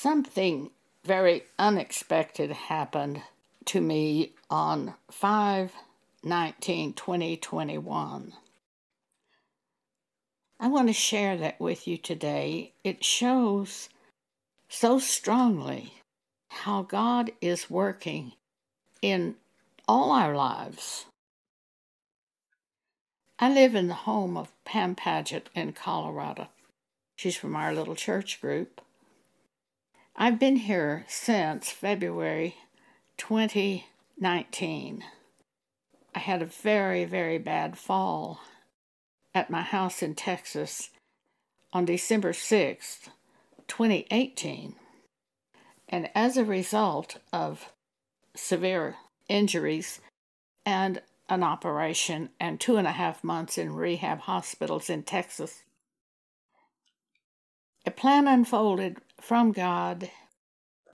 something very unexpected happened to me on 5 19 2021. I want to share that with you today. It shows so strongly how God is working in all our lives. I live in the home of Pam Paget in Colorado. She's from our little church group. I've been here since February 2019. I had a very, very bad fall at my house in Texas on December 6th, 2018. And as a result of severe injuries and an operation and two and a half months in rehab hospitals in Texas, a plan unfolded from God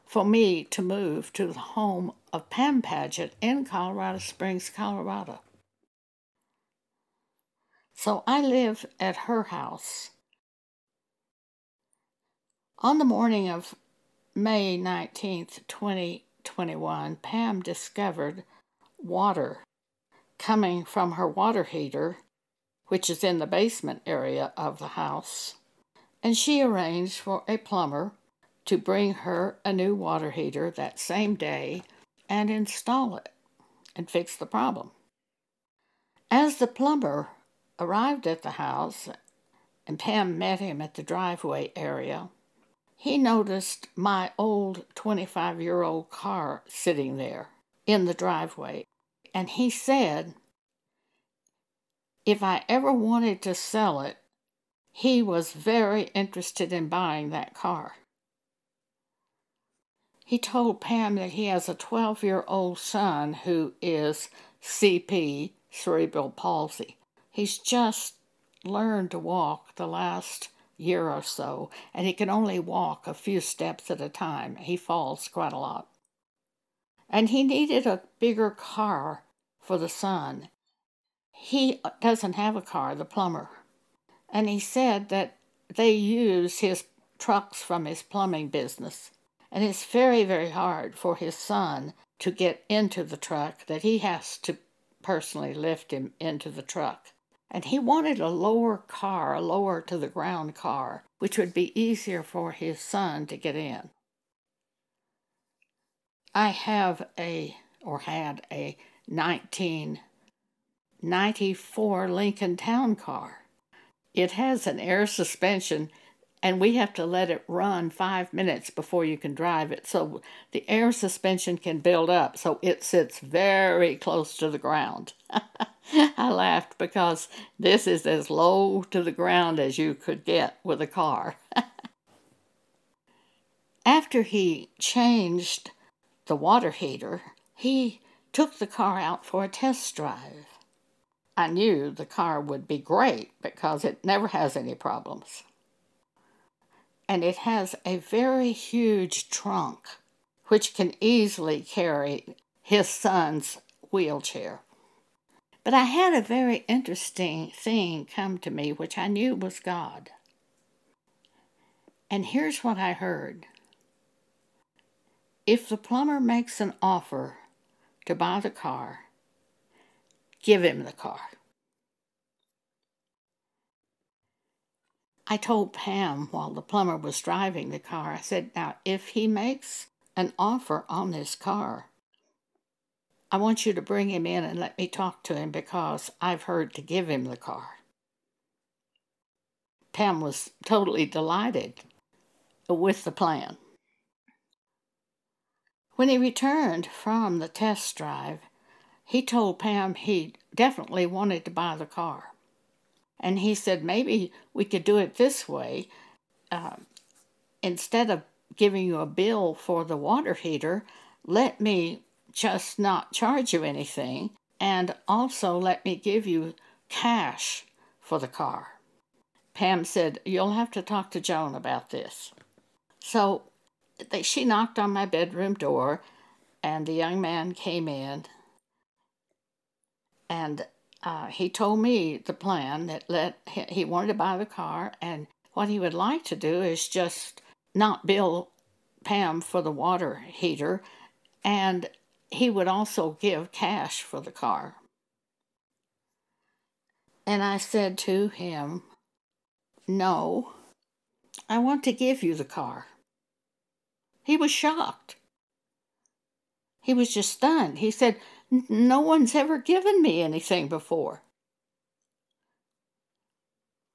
for me to move to the home of Pam Paget in Colorado Springs, Colorado. So I live at her house. On the morning of May 19th, 2021, Pam discovered water coming from her water heater, which is in the basement area of the house and she arranged for a plumber to bring her a new water heater that same day and install it and fix the problem. As the plumber arrived at the house and Pam met him at the driveway area, he noticed my old 25 year old car sitting there in the driveway. And he said, if I ever wanted to sell it, he was very interested in buying that car. He told Pam that he has a 12 year old son who is CP, cerebral palsy. He's just learned to walk the last year or so, and he can only walk a few steps at a time. He falls quite a lot. And he needed a bigger car for the son. He doesn't have a car, the plumber and he said that they use his trucks from his plumbing business. And it's very, very hard for his son to get into the truck, that he has to personally lift him into the truck. And he wanted a lower car, a lower to the ground car, which would be easier for his son to get in. I have a, or had a 1994 Lincoln Town Car it has an air suspension and we have to let it run five minutes before you can drive it. So the air suspension can build up, so it sits very close to the ground. I laughed because this is as low to the ground as you could get with a car. After he changed the water heater, he took the car out for a test drive. I knew the car would be great because it never has any problems. And it has a very huge trunk, which can easily carry his son's wheelchair. But I had a very interesting thing come to me, which I knew was God. And here's what I heard If the plumber makes an offer to buy the car, give him the car. I told Pam while the plumber was driving the car, I said, Now, if he makes an offer on this car, I want you to bring him in and let me talk to him because I've heard to give him the car. Pam was totally delighted with the plan. When he returned from the test drive, he told Pam he definitely wanted to buy the car. And he said, maybe we could do it this way. Uh, instead of giving you a bill for the water heater, let me just not charge you anything and also let me give you cash for the car. Pam said, You'll have to talk to Joan about this. So they, she knocked on my bedroom door, and the young man came in. And uh, he told me the plan that let he wanted to buy the car, and what he would like to do is just not bill Pam for the water heater, and he would also give cash for the car. And I said to him, No, I want to give you the car. He was shocked. He was just stunned. He said, No one's ever given me anything before.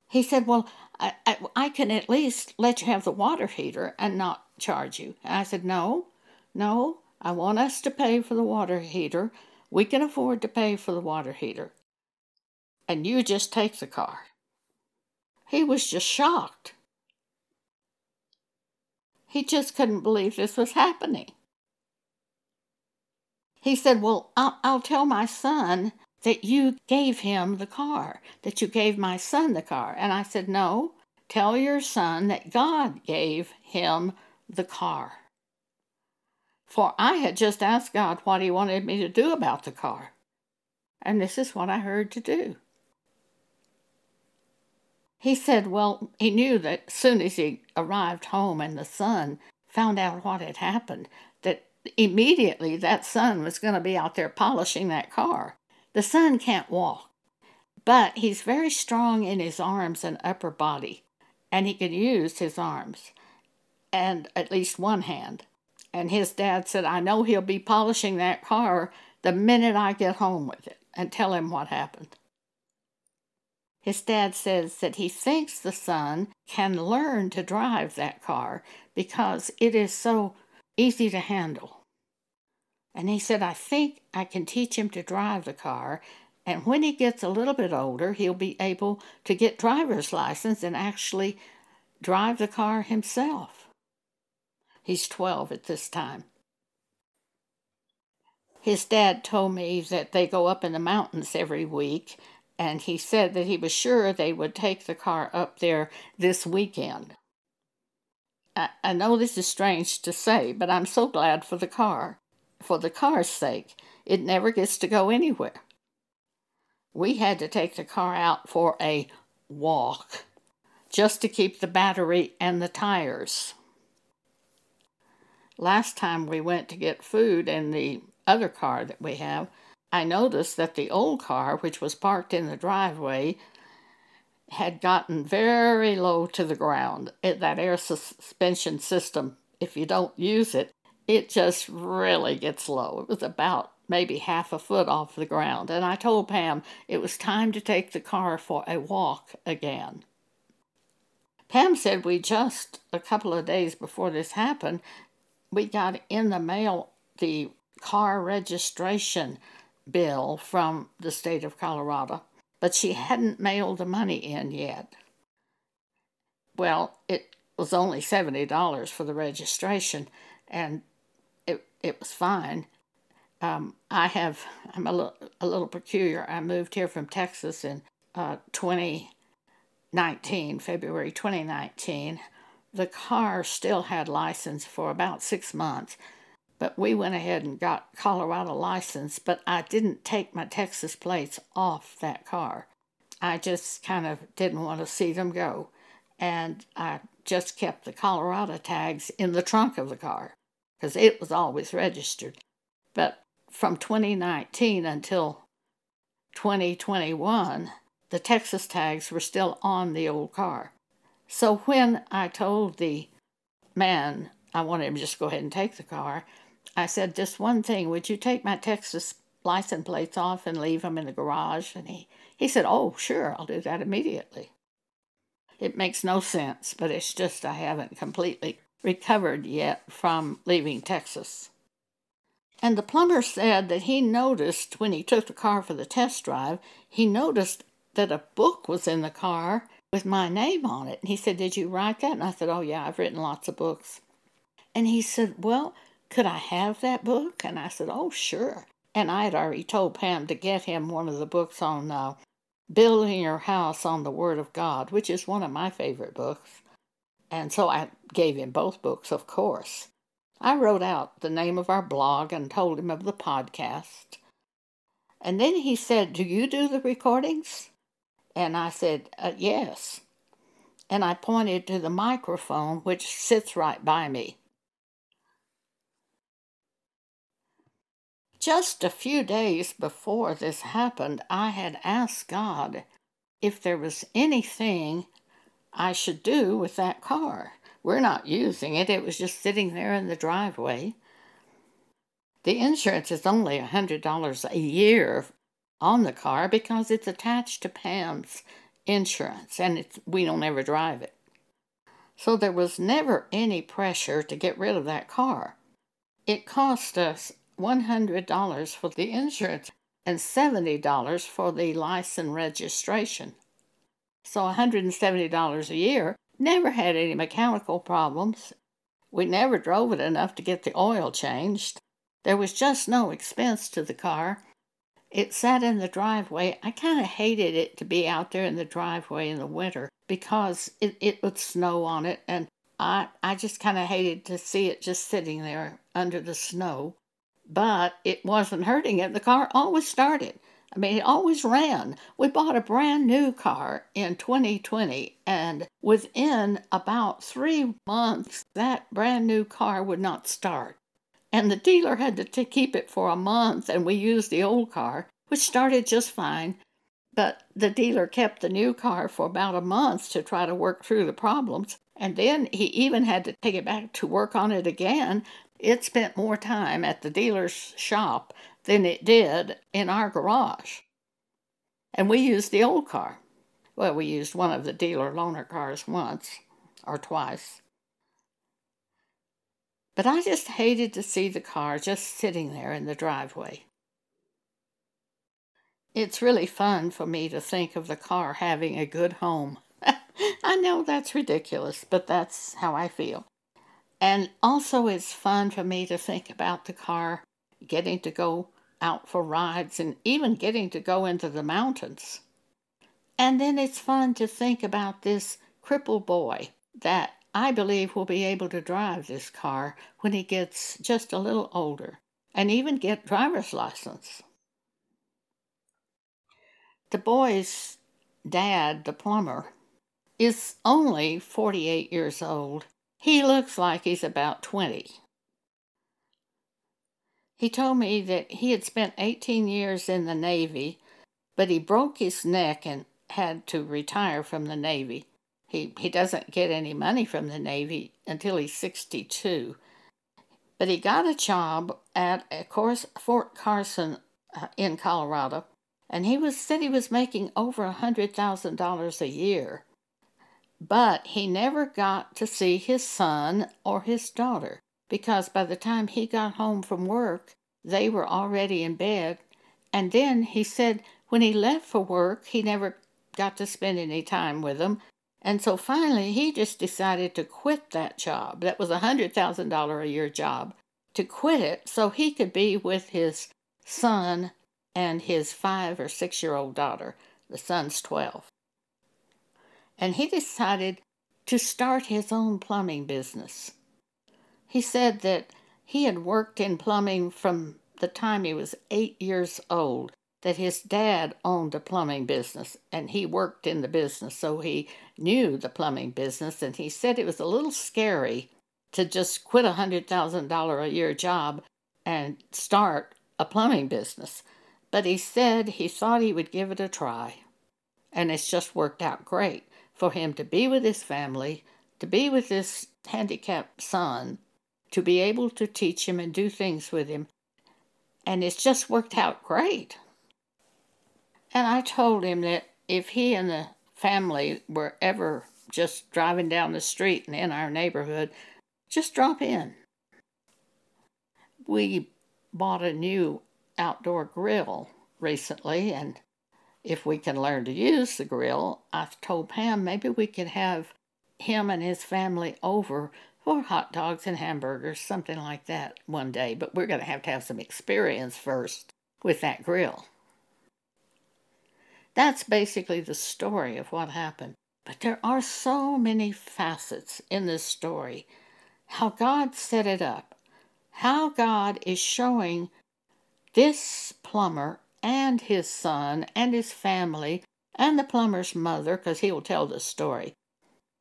He said, Well, I, I, I, can at least let you have the water heater and not charge you. I said, No, no, I want us to pay for the water heater. We can afford to pay for the water heater. And you just take the car. He was just shocked. He just couldn't believe this was happening. He said, Well, I'll, I'll tell my son that you gave him the car, that you gave my son the car. And I said, No, tell your son that God gave him the car. For I had just asked God what he wanted me to do about the car. And this is what I heard to do. He said, Well, he knew that soon as he arrived home and the son found out what had happened, immediately that son was going to be out there polishing that car. The son can't walk, but he's very strong in his arms and upper body, and he can use his arms and at least one hand. And his dad said, I know he'll be polishing that car the minute I get home with it and tell him what happened. His dad says that he thinks the son can learn to drive that car because it is so easy to handle. And he said, I think I can teach him to drive the car. And when he gets a little bit older, he'll be able to get driver's license and actually drive the car himself. He's 12 at this time. His dad told me that they go up in the mountains every week, and he said that he was sure they would take the car up there this weekend. I, I know this is strange to say, but I'm so glad for the car for the car's sake. It never gets to go anywhere. We had to take the car out for a walk just to keep the battery and the tires. Last time we went to get food in the other car that we have, I noticed that the old car, which was parked in the driveway, had gotten very low to the ground. It, that air suspension system, if you don't use it, it just really gets low. It was about maybe half a foot off the ground. And I told Pam it was time to take the car for a walk again. Pam said we just, a couple of days before this happened, we got in the mail the car registration bill from the state of Colorado, but she hadn't mailed the money in yet. Well, it was only $70 for the registration, and it it was fine. Um, I have, I'm a little, a little peculiar. I moved here from Texas in uh, 2019, February 2019. The car still had license for about six months, but we went ahead and got Colorado license, but I didn't take my Texas plates off that car. I just kind of didn't want to see them go. And I just kept the Colorado tags in the trunk of the car because it was always registered. But from 2019 until 2021, the Texas tags were still on the old car. So when I told the man I wanted him to just go ahead and take the car, I said, Just one thing, would you take my Texas license plates off and leave them in the garage? And he, he said, Oh, sure, I'll do that immediately. It makes no sense, but it's just I haven't completely recovered yet from leaving Texas. And the plumber said that he noticed when he took the car for the test drive, he noticed that a book was in the car with my name on it. And he said, Did you write that? And I said, Oh, yeah, I've written lots of books. And he said, Well, could I have that book? And I said, Oh, sure. And I had already told Pam to get him one of the books on uh, building your house on the Word of God, which is one of my favorite books. And so I gave him both books, of course. I wrote out the name of our blog and told him of the podcast. And then he said, Do you do the recordings? And I said, uh, Yes. And I pointed to the microphone, which sits right by me. Just a few days before this happened, I had asked God if there was anything I should do with that car. We're not using it, it was just sitting there in the driveway. The insurance is only a $100 a year on the car because it's attached to Pam's insurance and it's, we don't ever drive it. So there was never any pressure to get rid of that car. It cost us $100 for the insurance and $70 for the license registration. So $170 a year. Never had any mechanical problems. We never drove it enough to get the oil changed. There was just no expense to the car. It sat in the driveway. I kind of hated it to be out there in the driveway in the winter because it, it would snow on it, and I, I just kind of hated to see it just sitting there under the snow but it wasn't hurting it. The car always started. I mean, it always ran. We bought a brand new car in 2020, and within about three months, that brand new car would not start. And the dealer had to t- keep it for a month, and we used the old car, which started just fine. But the dealer kept the new car for about a month to try to work through the problems. And then he even had to take it back to work on it again it spent more time at the dealer's shop than it did in our garage. And we used the old car. Well, we used one of the dealer loaner cars once or twice. But I just hated to see the car just sitting there in the driveway. It's really fun for me to think of the car having a good home. I know that's ridiculous, but that's how I feel. And also, it's fun for me to think about the car getting to go out for rides and even getting to go into the mountains. And then it's fun to think about this crippled boy that I believe will be able to drive this car when he gets just a little older and even get driver's license. The boy's dad, the plumber, is only 48 years old he looks like he's about 20. He told me that he had spent 18 years in the Navy, but he broke his neck and had to retire from the Navy. He, he doesn't get any money from the Navy until he's 62. But he got a job at, of course, Fort Carson uh, in Colorado, and he was said he was making over a $100,000 a year but he never got to see his son or his daughter because by the time he got home from work, they were already in bed. And then he said when he left for work, he never got to spend any time with them. And so finally, he just decided to quit that job. That was a $100,000 a year job. To quit it so he could be with his son and his five or six year old daughter. The son's 12 and he decided to start his own plumbing business. He said that he had worked in plumbing from the time he was eight years old, that his dad owned a plumbing business and he worked in the business, so he knew the plumbing business. And he said it was a little scary to just quit a $100,000 a year job and start a plumbing business. But he said he thought he would give it a try. And it's just worked out great for him to be with his family, to be with this handicapped son, to be able to teach him and do things with him. And it's just worked out great. And I told him that if he and the family were ever just driving down the street and in our neighborhood, just drop in. We bought a new outdoor grill recently, and if we can learn to use the grill, I've told Pam maybe we could have him and his family over for hot dogs and hamburgers, something like that one day. But we're going to have to have some experience first with that grill. That's basically the story of what happened. But there are so many facets in this story. How God set it up, how God is showing this plumber and his son and his family and the plumber's mother, because he will tell the story,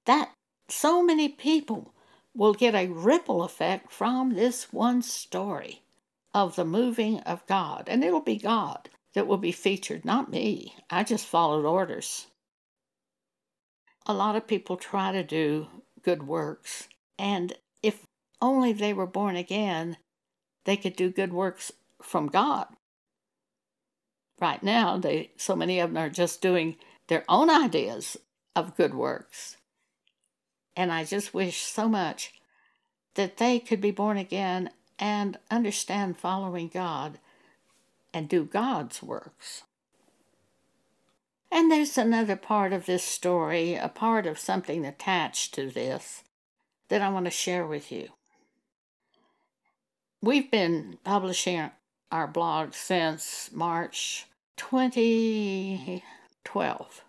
that so many people will get a ripple effect from this one story. of the moving of God. And it'll be God that will be featured, not me. I just followed orders. A lot of people try to do good works, and if only they were born again, they could do good works from God. Right now, they so many of them are just doing their own ideas of good works. And I just wish so much that they could be born again and understand following God and do God's works. And there's another part of this story, a part of something attached to this, that I want to share with you. We've been publishing our blog since March 2012.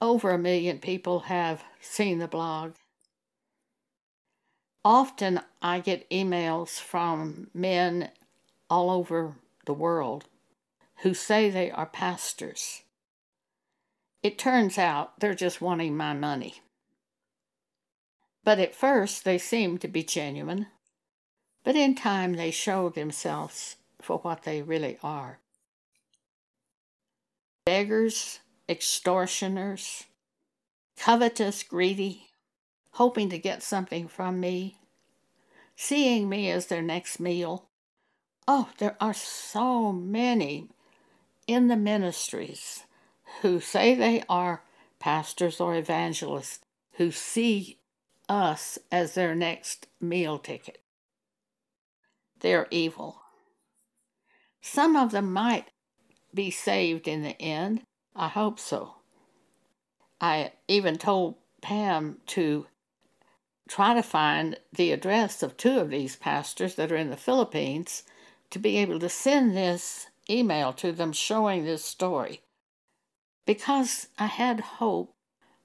Over a million people have seen the blog. Often I get emails from men all over the world who say they are pastors. It turns out they're just wanting my money. But at first they seem to be genuine, but in time they show themselves for what they really are beggars, extortioners, covetous, greedy, hoping to get something from me, seeing me as their next meal. Oh, there are so many in the ministries who say they are pastors or evangelists who see us as their next meal ticket. They're evil. Some of them might be saved in the end. I hope so. I even told Pam to try to find the address of two of these pastors that are in the Philippines to be able to send this email to them showing this story because I had hope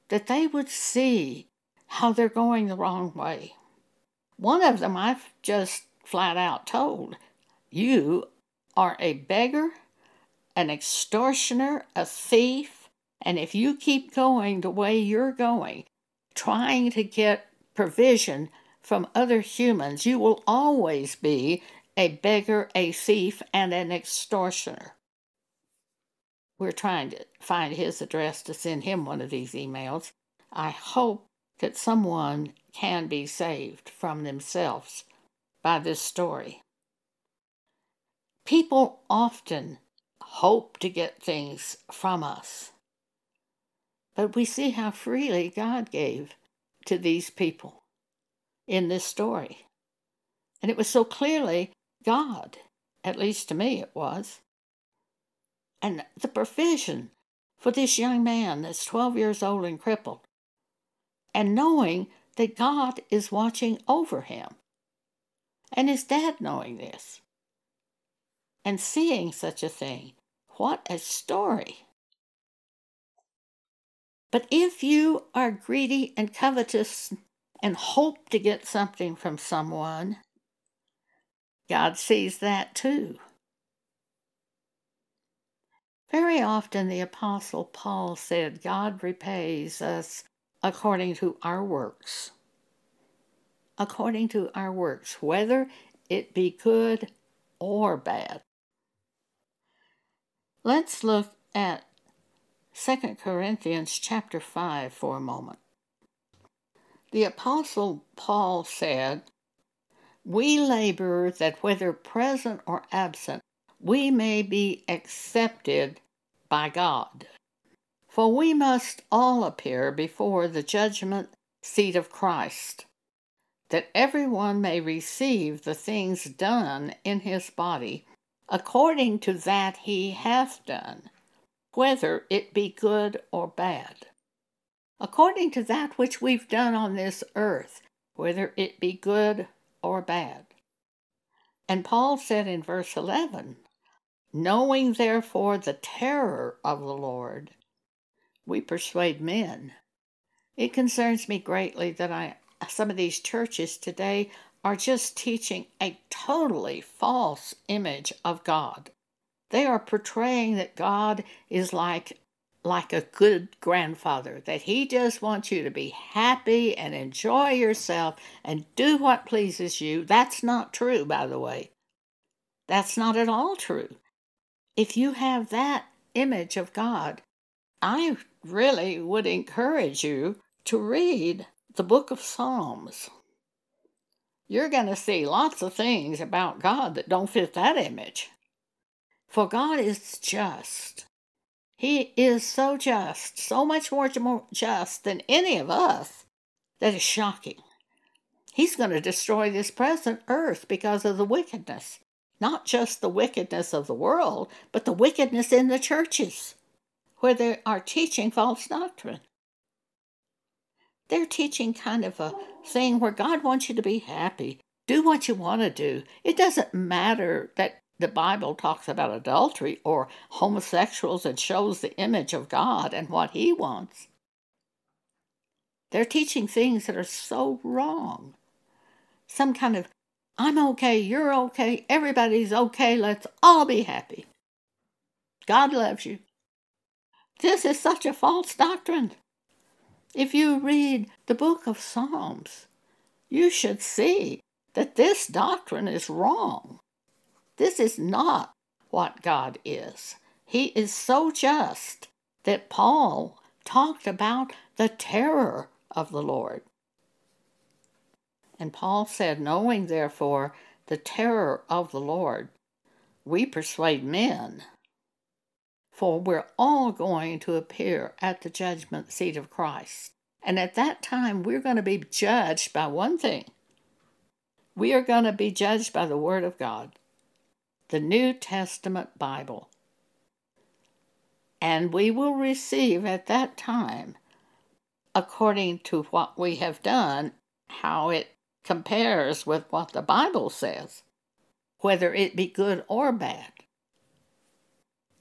that they would see how they're going the wrong way. One of them I've just flat out told you are a beggar, an extortioner, a thief, and if you keep going the way you're going, trying to get provision from other humans, you will always be a beggar, a thief, and an extortioner. We're trying to find his address to send him one of these emails. I hope that someone can be saved from themselves by this story. People often hope to get things from us, but we see how freely God gave to these people in this story. And it was so clearly God, at least to me it was. And the provision for this young man that's 12 years old and crippled, and knowing that God is watching over him, and his dad knowing this, and seeing such a thing. What a story! But if you are greedy and covetous and hope to get something from someone, God sees that too. Very often the Apostle Paul said, God repays us according to our works. According to our works, whether it be good or bad. Let's look at 2 Corinthians chapter 5 for a moment. The Apostle Paul said, We labor that whether present or absent, we may be accepted by God. For we must all appear before the judgment seat of Christ, that everyone may receive the things done in his body according to that he hath done, whether it be good or bad. According to that which we've done on this earth, whether it be good or bad. And Paul said in verse 11, Knowing therefore the terror of the Lord, we persuade men. It concerns me greatly that I some of these churches today are just teaching a totally false image of God. They are portraying that God is like like a good grandfather, that he just wants you to be happy and enjoy yourself and do what pleases you. That's not true, by the way. That's not at all true. If you have that image of God, I really would encourage you to read the book of Psalms. You're going to see lots of things about God that don't fit that image. For God is just. He is so just, so much more just than any of us, that is shocking. He's going to destroy this present earth because of the wickedness. Not just the wickedness of the world, but the wickedness in the churches, where they are teaching false doctrine. They're teaching kind of a thing where God wants you to be happy. Do what you want to do. It doesn't matter that the Bible talks about adultery or homosexuals and shows the image of God and what He wants. They're teaching things that are so wrong. Some kind of, I'm okay, you're okay, everybody's okay, let's all be happy. God loves you. This is such a false doctrine. If you read the book of Psalms, you should see that this doctrine is wrong. This is not what God is. He is so just that Paul talked about the terror of the Lord. And Paul said, Knowing therefore the terror of the Lord, we persuade men. For we're all going to appear at the judgment seat of Christ. And at that time, we're going to be judged by one thing we are going to be judged by the Word of God the New Testament Bible. And we will receive at that time, according to what we have done, how it compares with what the Bible says, whether it be good or bad.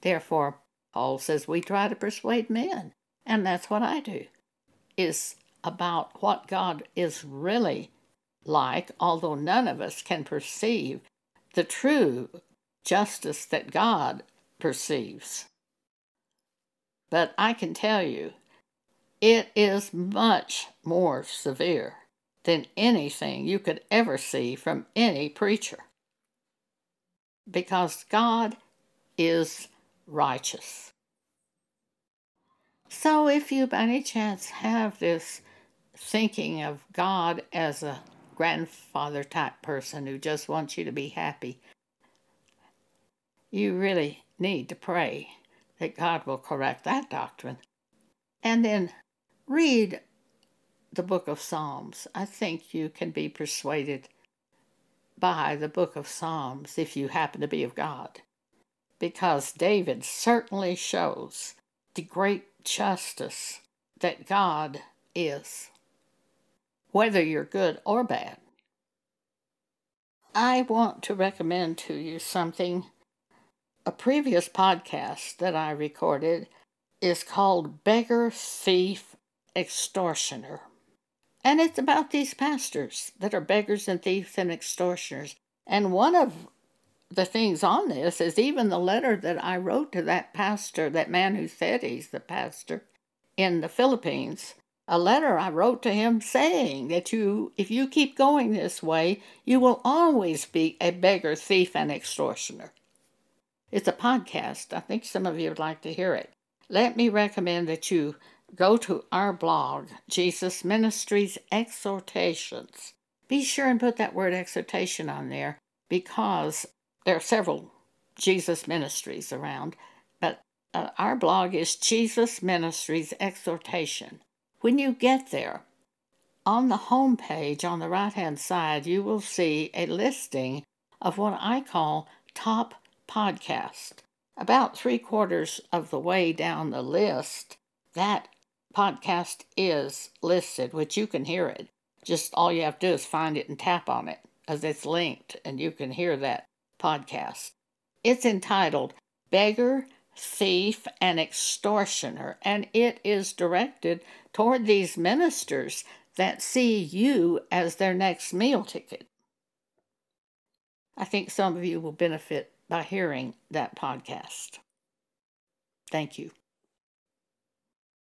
Therefore, Paul says we try to persuade men, and that's what I do, is about what God is really like, although none of us can perceive the true justice that God perceives. But I can tell you, it is much more severe than anything you could ever see from any preacher. Because God is righteous. So, if you by any chance have this thinking of God as a grandfather type person who just wants you to be happy, you really need to pray that God will correct that doctrine. And then read the book of Psalms. I think you can be persuaded by the book of Psalms if you happen to be of God. Because David certainly shows the great justice that God is, whether you're good or bad. I want to recommend to you something a previous podcast that I recorded is called Beggar, Thief, Extortioner. And it's about these pastors that are beggars and thieves and extortioners. And one of the things on this is even the letter that I wrote to that pastor, that man who said he's the pastor in the Philippines. A letter I wrote to him saying that you, if you keep going this way, you will always be a beggar, thief, and extortioner. It's a podcast. I think some of you would like to hear it. Let me recommend that you go to our blog, Jesus Ministries Exhortations. Be sure and put that word exhortation on there because there are several Jesus ministries around, but uh, our blog is Jesus Ministries Exhortation. When you get there, on the home page on the right hand side, you will see a listing of what I call top podcast. About three quarters of the way down the list, that podcast is listed, which you can hear it. Just all you have to do is find it and tap on it, as it's linked, and you can hear that podcast. It's entitled Beggar, Thief, and Extortioner, and it is directed toward these ministers that see you as their next meal ticket. I think some of you will benefit by hearing that podcast. Thank you.